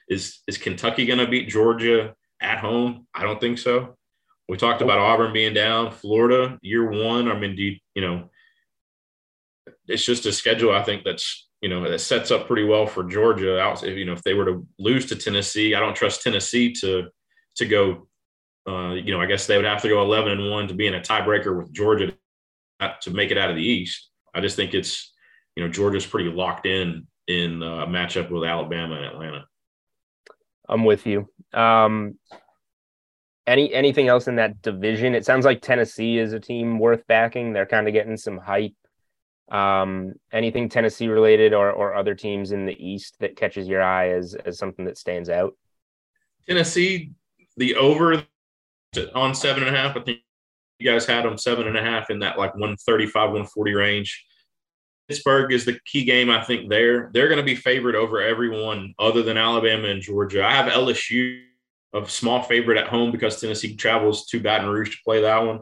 is is Kentucky going to beat Georgia at home? I don't think so. We talked about Auburn being down, Florida year one. I mean, do you, you know, it's just a schedule. I think that's you know that sets up pretty well for Georgia. Out, you know, if they were to lose to Tennessee, I don't trust Tennessee to to go. Uh, you know, I guess they would have to go eleven and one to be in a tiebreaker with Georgia to make it out of the East. I just think it's you know Georgia's pretty locked in in a matchup with Alabama and Atlanta. I'm with you. Um, any anything else in that division? It sounds like Tennessee is a team worth backing. They're kind of getting some hype. Um, anything Tennessee related or or other teams in the East that catches your eye as as something that stands out? Tennessee, the over on seven and a half. I think you guys had them seven and a half in that like 135, 140 range. Pittsburgh is the key game, I think, there. They're going to be favored over everyone other than Alabama and Georgia. I have LSU a small favorite at home because Tennessee travels to Baton Rouge to play that one.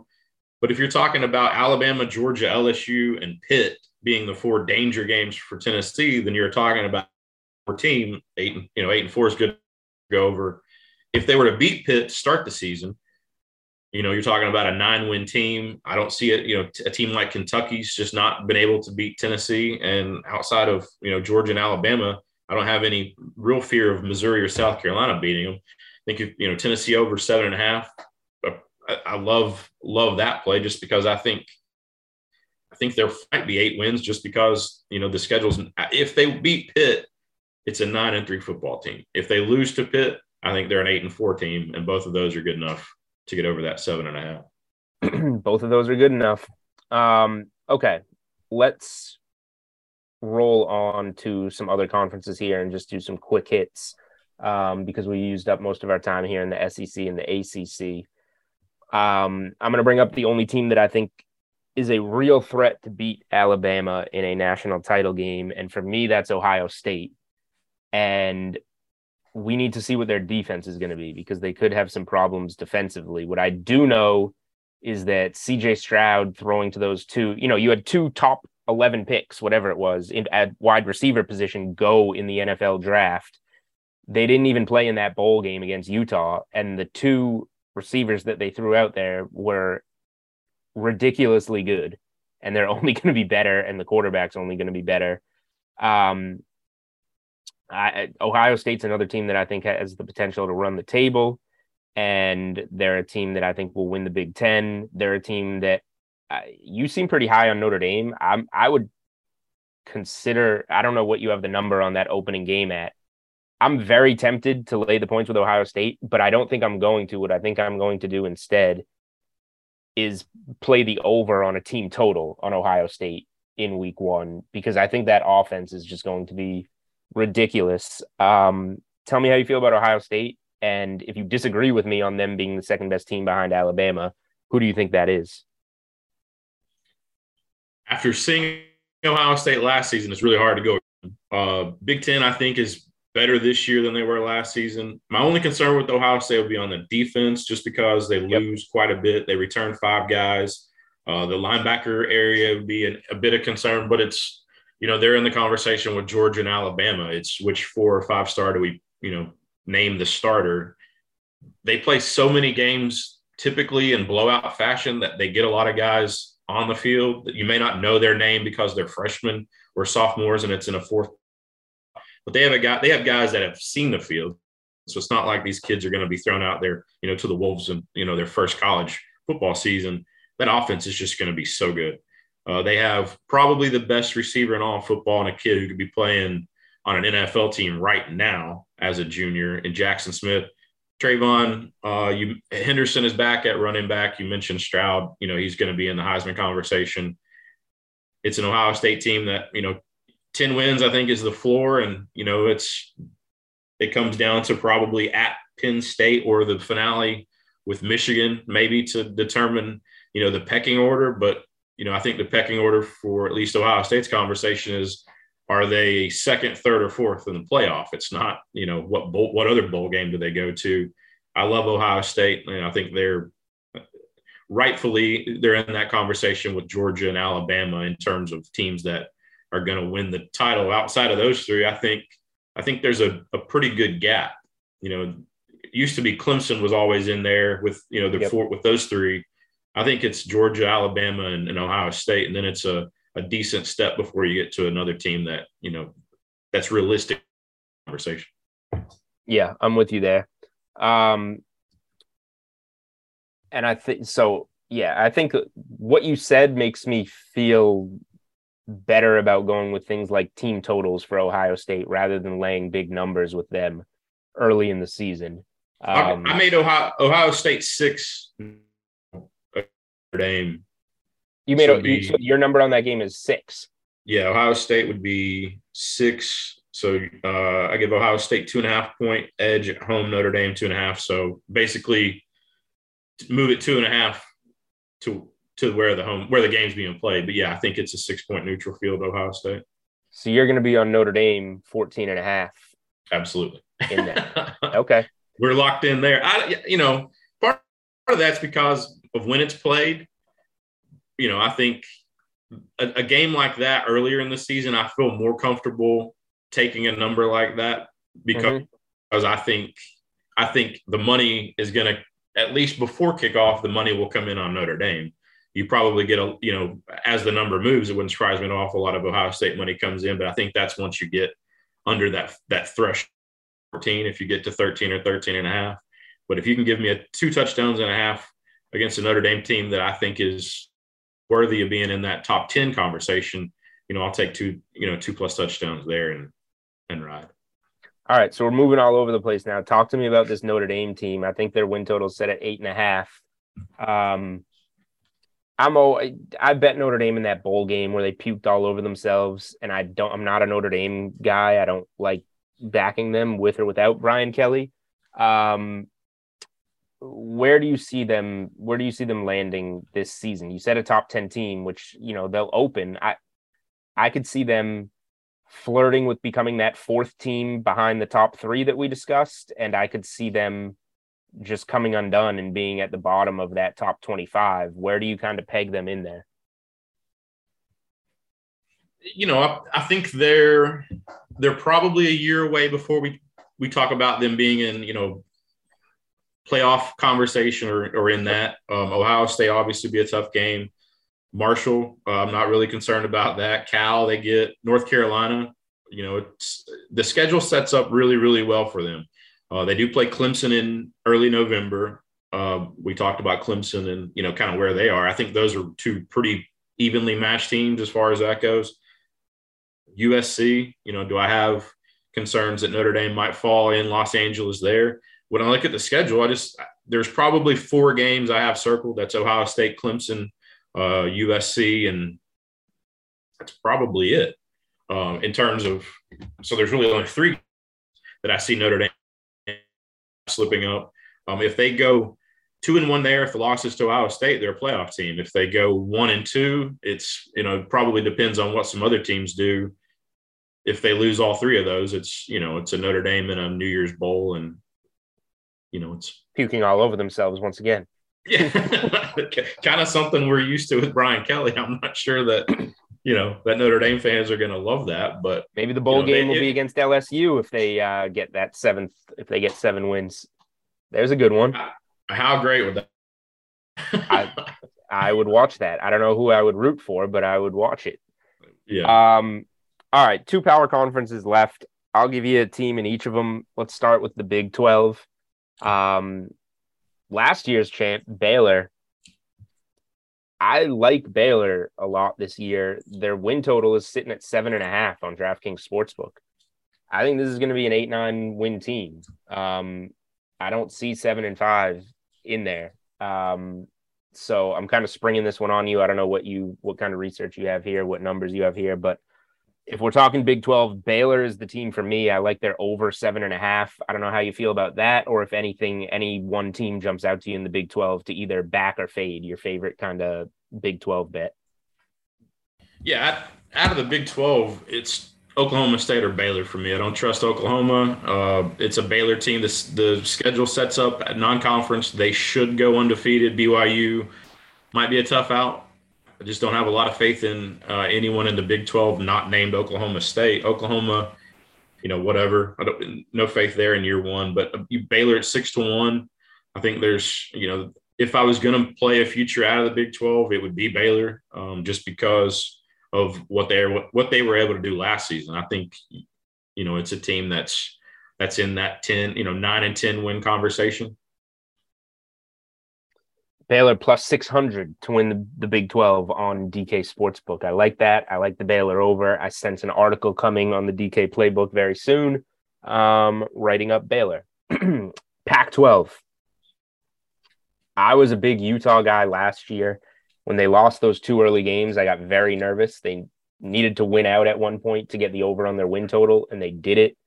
But if you're talking about Alabama, Georgia, LSU, and Pitt being the four danger games for Tennessee, then you're talking about a team eight, you know, eight and four is good to go over. If they were to beat Pitt start the season, you know, you're talking about a nine-win team. I don't see it. You know, a team like Kentucky's just not been able to beat Tennessee, and outside of you know Georgia and Alabama, I don't have any real fear of Missouri or South Carolina beating them. I think you know Tennessee over seven and a half, uh, I, love love that play just because I think I think there might be eight wins just because you know the schedule's if they beat Pitt, it's a nine and three football team. If they lose to Pitt, I think they're an eight and four team, and both of those are good enough to get over that seven and a half. both of those are good enough. Um, okay, let's roll on to some other conferences here and just do some quick hits um, because we used up most of our time here in the SEC and the ACC. Um, I'm going to bring up the only team that I think is a real threat to beat Alabama in a national title game. And for me, that's Ohio State. And we need to see what their defense is going to be because they could have some problems defensively. What I do know is that CJ Stroud throwing to those two, you know, you had two top 11 picks, whatever it was, in, at wide receiver position go in the NFL draft. They didn't even play in that bowl game against Utah. And the two receivers that they threw out there were ridiculously good and they're only going to be better and the quarterback's only going to be better um, I, ohio state's another team that i think has the potential to run the table and they're a team that i think will win the big 10 they're a team that uh, you seem pretty high on notre dame. I'm, i would consider i don't know what you have the number on that opening game at. I'm very tempted to lay the points with Ohio State, but I don't think I'm going to. What I think I'm going to do instead is play the over on a team total on Ohio State in week one because I think that offense is just going to be ridiculous. Um, tell me how you feel about Ohio State. And if you disagree with me on them being the second best team behind Alabama, who do you think that is? After seeing Ohio State last season, it's really hard to go. Uh, Big Ten, I think, is better this year than they were last season. My only concern with Ohio State would be on the defense, just because they yep. lose quite a bit. They return five guys. Uh, the linebacker area would be an, a bit of concern, but it's you know they're in the conversation with Georgia and Alabama. It's which four or five star do we you know name the starter? They play so many games typically in blowout fashion that they get a lot of guys on the field that you may not know their name because they're freshmen or sophomores and it's in a fourth but they have a guy, they have guys that have seen the field. So it's not like these kids are going to be thrown out there, you know, to the Wolves and, you know, their first college football season. That offense is just going to be so good. Uh, they have probably the best receiver in all football and a kid who could be playing on an NFL team right now as a junior in Jaxon Smith. TreVeyon, uh, you Henderson is back at running back. You mentioned Stroud. You know he's going to be in the Heisman conversation. It's an Ohio State team that you know 10 wins, I think, is the floor. And, you know, it's, it comes down to probably at Penn State or the finale with Michigan, maybe to determine, you know, the pecking order. But, you know, I think the pecking order for at least Ohio State's conversation is are they second, third, or fourth in the playoff? It's not, you know, what bowl, what other bowl game do they go to? I love Ohio State, and I think they're rightfully they're in that conversation with Georgia and Alabama in terms of teams that are going to win the title. Outside of those three, I think I think there's a, a pretty good gap. You know, it used to be Clemson was always in there with you know the yep. four with those three. I think it's Georgia, Alabama, and, and Ohio State, and then it's a, a decent step before you get to another team that you know that's realistic conversation. Yeah, I'm with you there. Um, and I think so. Yeah, I think what you said makes me feel better about going with things like team totals for Ohio State rather than laying big numbers with them early in the season. Um, I, made Ohio Ohio State six. Dame. You made so a, be, so your number on that game is six. Yeah, Ohio State would be six. So uh, I give Ohio State two and a half point edge at home. Notre Dame two and a half. So basically, move it two and a half to to where the home where the game's being played. But yeah, I think it's a six point neutral field, Ohio State. So you're going to be on Notre Dame 14 and a half. Absolutely. In that. okay. we're locked in there. I, you know, part of that's because of when it's played. You know, I think a, a game like that earlier in the season, I feel more comfortable taking a number like that because, mm-hmm. because I think I think the money is going to at least before kickoff, the money will come in on Notre Dame. You probably get a you know as the number moves, it wouldn't surprise me an awful lot of Ohio State money comes in, but I think that's once you get under that that threshold 14 if you get to 13 or 13 and a half. But if you can give me a two touchdowns and a half against a Notre Dame team that I think is worthy of being in that top 10 conversation, you know, I'll take two, you know, two plus touchdowns there and and ride. All right, so we're moving all over the place now. Talk to me about this Notre Dame team. I think their win total set at eight and a half. Um, I'm oh, I bet Notre Dame in that bowl game where they puked all over themselves, and I don't. I'm not a Notre Dame guy. I don't like backing them with or without Brian Kelly. Um, where do you see them? Where do you see them landing this season? You said a top ten team, which you know they'll open. I I could see them flirting with becoming that fourth team behind the top three that we discussed, and I could see them just coming undone and being at the bottom of that top 25 where do you kind of peg them in there you know I, I, think they're they're probably a year away before we we talk about them being in you know playoff conversation or, or in that. Um, ohio state obviously be a tough game. Marshall uh, i'm not really concerned about that. Cal they get north carolina. You know it's the schedule sets up really really well for them. Uh, they do play clemson in early november. Uh, we talked about clemson and you know kind of where they are. I think those are two pretty evenly matched teams as far as that goes. USC, you know, do I have concerns that Notre Dame might fall in Los Angeles there? When I look at the schedule, I just there's probably four games I have circled. That's Ohio State, Clemson, uh, USC, and that's probably it um, in terms of. So there's really only three that I see Notre Dame slipping up. Um, if they go two and one there, if the loss is to Ohio State, they're a playoff team. If they go one and two, it's you know probably depends on what some other teams do if they lose all three of those, it's you know it's a Notre Dame and a New Year's Bowl, and you know it's puking all over themselves once again. Yeah, kind of something we're used to with Brian Kelly. I'm not sure that you know that Notre Dame fans are going to love that, but maybe the bowl you know, game they, will it, be against LSU if they uh, get that seventh, if they get seven wins. There's a good one. How great would that? I, I would watch that. I don't know who I would root for, but I would watch it. Yeah. Um, all right, two power conferences left. I'll give you a team in each of them. Let's start with the Big 12. Um, last year's champ, Baylor. I like Baylor a lot this year. Their win total is sitting at seven and a half on DraftKings Sportsbook. I think this is going to be an eight nine win team. Um, I don't see seven and five in there. Um, so I'm kind of springing this one on you. I don't know what you what kind of research you have here, what numbers you have here, but if we're talking Big 12, Baylor is the team for me. I like their over seven and a half. I don't know how you feel about that, or if anything, any one team jumps out to you in the Big 12 to either back or fade your favorite kind of Big 12 bet. Yeah, out of the Big 12, it's Oklahoma State or Baylor for me. I don't trust Oklahoma. Uh, it's a Baylor team. The, the schedule sets up at non conference. They should go undefeated. BYU might be a tough out. I just don't have a lot of faith in uh, anyone in the Big 12 not named Oklahoma State. Oklahoma, you know, whatever. I don't no faith there in year one. But uh, Baylor at six to one. I think there's, you know, if I was going to play a future out of the Big 12, it would be Baylor, um, just because of what they what, they were able to do last season. I think, you know, it's a team that's that's in that 10, you know, nine and 10 win conversation. Baylor plus 600 to win the, the Big 12 on DK Sportsbook. I like that. I like the Baylor over. I sense an article coming on the DK Playbook very soon, um, writing up Baylor. Pac 12. I was a big Utah guy last year. When they lost those two early games, I got very nervous. They needed to win out at one point to get the over on their win total, and they did it.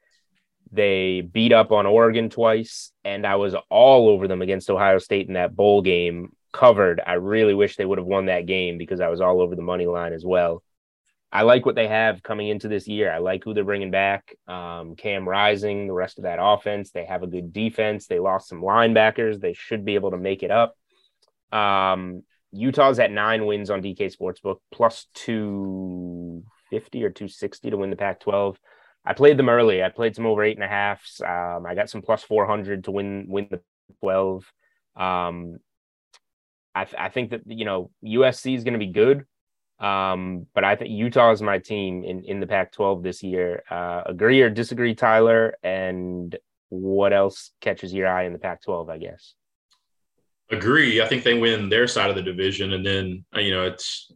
They beat up on Oregon twice, and I was all over them against Ohio State in that bowl game. Covered. I really wish they would have won that game because I was all over the money line as well. I like what they have coming into this year. I like who they're bringing back. Um, Cam Rising, the rest of that offense. They have a good defense. They lost some linebackers. They should be able to make it up. Um, Utah's at nine wins on DK Sportsbook, plus 250 or 260 to win the Pac 12. I played them early. I played some over eight and a halfs. Um, I got some plus 400 to win win the 12. Um, I, th- I think that, you know, USC is going to be good. Um, but I think Utah is my team in, in the Pac 12 this year. Uh, agree or disagree, Tyler? And what else catches your eye in the Pac 12, I guess? Agree. I think they win their side of the division. And then, uh, you know, it's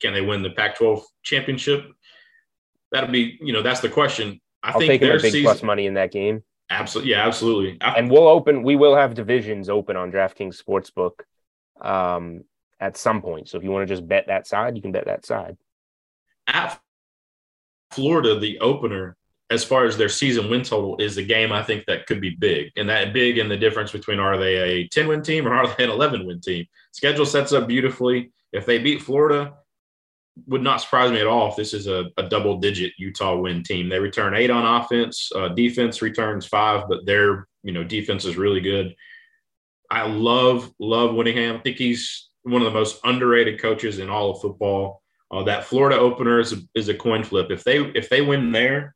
can they win the Pac 12 championship? That'll be, you know, that's the question. I I'll think take a big season, plus money in that game. Absolutely. Yeah, absolutely. I, and we'll open, we will have divisions open on DraftKings Sportsbook um, at some point. So if you want to just bet that side, you can bet that side. At Florida, the opener as far as their season win total is a game I think that could be big. And that big in the difference between are they a 10 win team or are they an 11 win team? Schedule sets up beautifully. If they beat Florida, would not surprise me at all if this is a, a double digit Utah win team. They return eight on offense, uh, defense returns five, but their you know defense is really good. I love love Whittingham. I think he's one of the most underrated coaches in all of football. Uh, that Florida opener is a, is a coin flip. If they if they win there,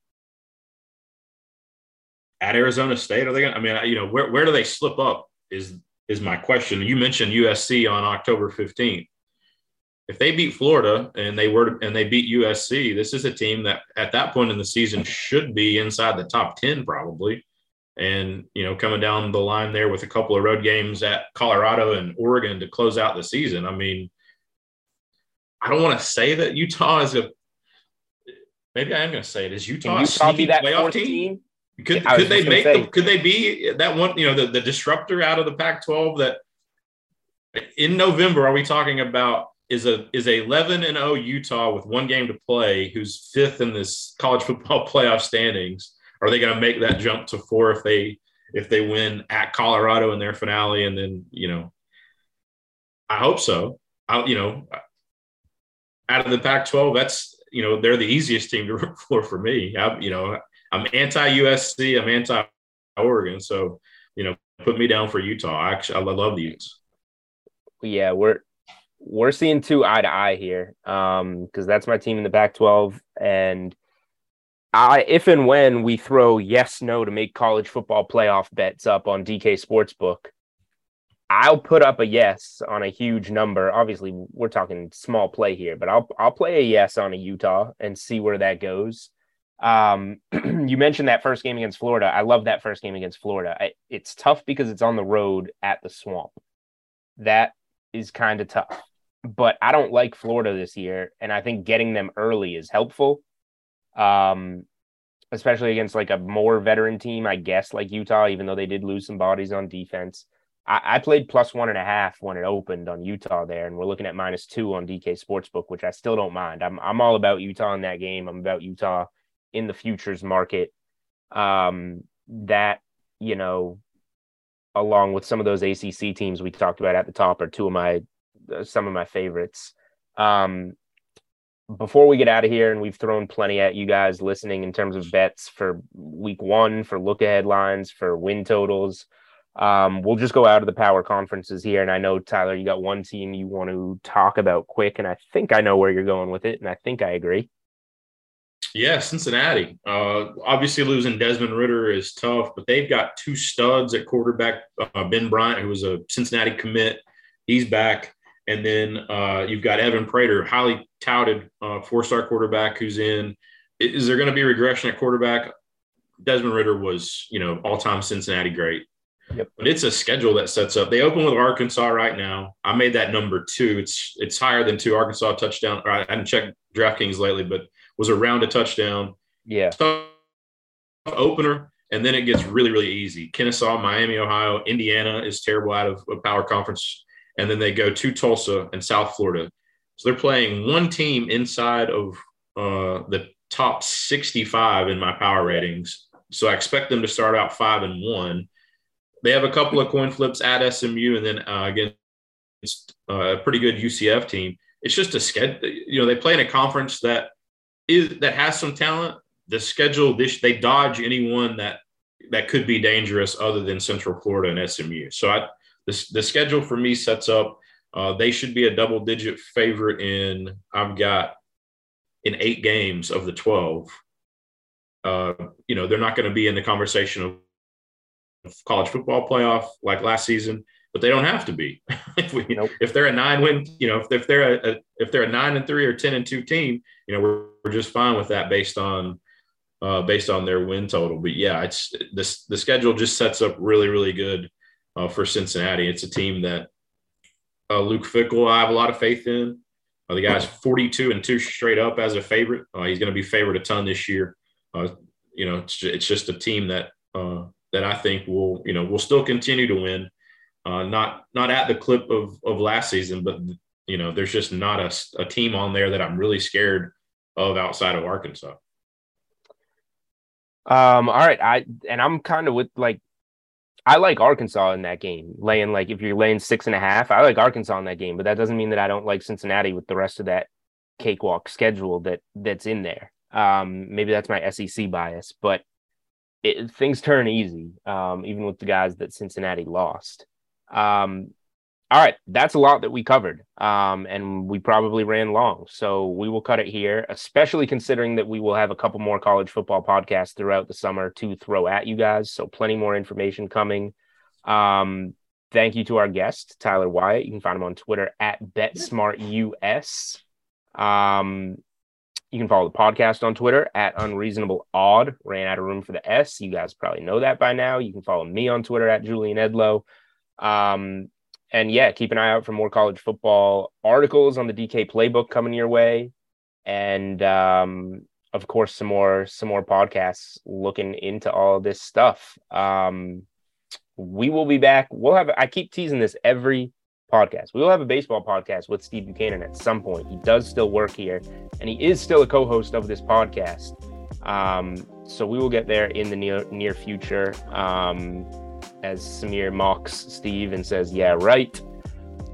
at Arizona State? Are they going? to I mean, you know, where where do they slip up? Is is my question. You mentioned USC on October fifteenth. If they beat Florida and they were and they beat USC, this is a team that at that point in the season should be inside the top ten probably. And you know, coming down the line there with a couple of road games at Colorado and Oregon to close out the season. I mean, I don't want to say that Utah is a. Maybe I am going to say it. Is Utah, Can Utah be that playoff team? team? Could, could they make the, could they be that one, you know, the, the disruptor out of the Pac 12 that in November, are we talking about is a is a 11 and 0 Utah with one game to play, who's fifth in this college football playoff standings? Are they going to make that jump to four if they if they win at Colorado in their finale? And then you know, I hope so. I you know, out of the Pac-12, that's you know they're the easiest team to root for for me. I, you know, I'm anti USC. I'm anti Oregon. So, you know, put me down for Utah. I Actually, I love the Utes. Yeah, we're we're seeing two eye to eye here. Um, because that's my team in the Pac-12, and I if and when we throw yes no to make college football playoff bets up on DK Sportsbook, I'll put up a yes on a huge number. Obviously, we're talking small play here, but I'll I'll play a yes on a Utah and see where that goes. Um, you mentioned that first game against Florida. I love that first game against Florida. I, it's tough because it's on the road at the swamp. That is kind of tough. But I don't like Florida this year, and I think getting them early is helpful. Um, especially against like a more veteran team, I guess, like Utah, even though they did lose some bodies on defense. I, I played plus one and a half when it opened on Utah there, and we're looking at minus two on DK Sportsbook, which I still don't mind. I'm I'm all about Utah in that game. I'm about Utah in the futures market um, that you know along with some of those ACC teams we talked about at the top are two of my some of my favorites. Um, before we get out of here, and we've thrown plenty at you guys listening in terms of bets for week one, for look ahead lines, for win totals. Um, we'll just go out of the power conferences here. And I know, Tyler, you got one team you want to talk about quick, and I think I know where you're going with it, and I think I agree. Yeah, Cincinnati. Uh, obviously, losing Desmond Ridder is tough, but they've got two studs at quarterback. Uh, ben Bryant, who was a Cincinnati commit, he's back. And then uh, you've got Evan Prater, highly touted uh, four star quarterback who's in. Is there going to be regression at quarterback? Desmond Ridder was, you know, all time Cincinnati great. Yep. But it's a schedule that sets up. They open with Arkansas right now. I made that number two. It's it's higher than two Arkansas touchdown. I haven't checked DraftKings lately, but was around a touchdown. Yeah. Tough opener. And then it gets really, really easy. Kennesaw, Miami, Ohio, Indiana is terrible out of a power conference. And then they go to Tulsa and South Florida. So they're playing one team inside of uh, the top 65 in my power ratings. So I expect them to start out five and one. They have a couple of coin flips at SMU and then uh, against uh, a pretty good UCF team it's just a schedule. you know they play in a conference that is that has some talent. The schedule this they dodge anyone that that could be dangerous other than Central Florida and SMU. So I the, the schedule for me sets up. Uh, they should be a double digit favorite in. I've got in eight games of the twelve. Uh, you know they're not going to be in the conversation of college football playoff like last season, but they don't have to be. if, we, nope. if they're a nine win, you know, if, if they're a, a, if they're a nine and three or ten and two team, you know, we're, we're just fine with that based on uh, based on their win total. But yeah, it's this the schedule just sets up really really good uh, for Cincinnati. It's a team that uh, Luke Fickell I have a lot of faith in. Uh, the guy's 42 and two straight up as a favorite. Uh, he's going to be favored a ton this year. Uh, you know, it's, it's just a team that that I think will, you know, will still continue to win. Uh, not not at the clip of of last season, but you know, there's just not a, a team on there that I'm really scared of outside of Arkansas. Um, all right, I and I'm kind of with like I like Arkansas in that game, laying like if you're laying six and a half, I like Arkansas in that game, but that doesn't mean that I don't like Cincinnati with the rest of that cakewalk schedule that that's in there. Um, maybe that's my SEC bias, but it, things turn easy, um, even with the guys that Cincinnati lost. Um, all right, that's a lot that we covered, um, and we probably ran long, so we will cut it here. Especially considering that we will have a couple more college football podcasts throughout the summer to throw at you guys. So plenty more information coming. Um, thank you to our guest Tyler Wyatt. You can find him on Twitter at BetSmartUS. Um, you can follow the podcast on Twitter at Unreasonable Odd. Ran out of room for the S. You guys probably know that by now. You can follow me on Twitter at Julian Edlow. Um, and yeah, keep an eye out for more college football articles on the DK playbook coming your way. And um, of course, some more some more podcasts looking into all this stuff. Um, we will be back. We'll have I keep teasing this every podcast. We will have a baseball podcast with Steve Buchanan at some point. He does still work here, and he is still a co-host of this podcast. Um, so we will get there in the near near future. Um, as Samir mocks Steve and says, "Yeah, right."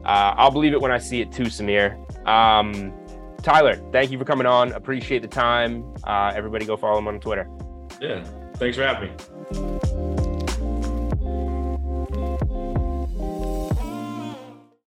Uh, I'll believe it when I see it too, Samir. Um, Tyler, thank you for coming on. Appreciate the time. Uh, everybody, go follow him on Twitter. Yeah, thanks for having me.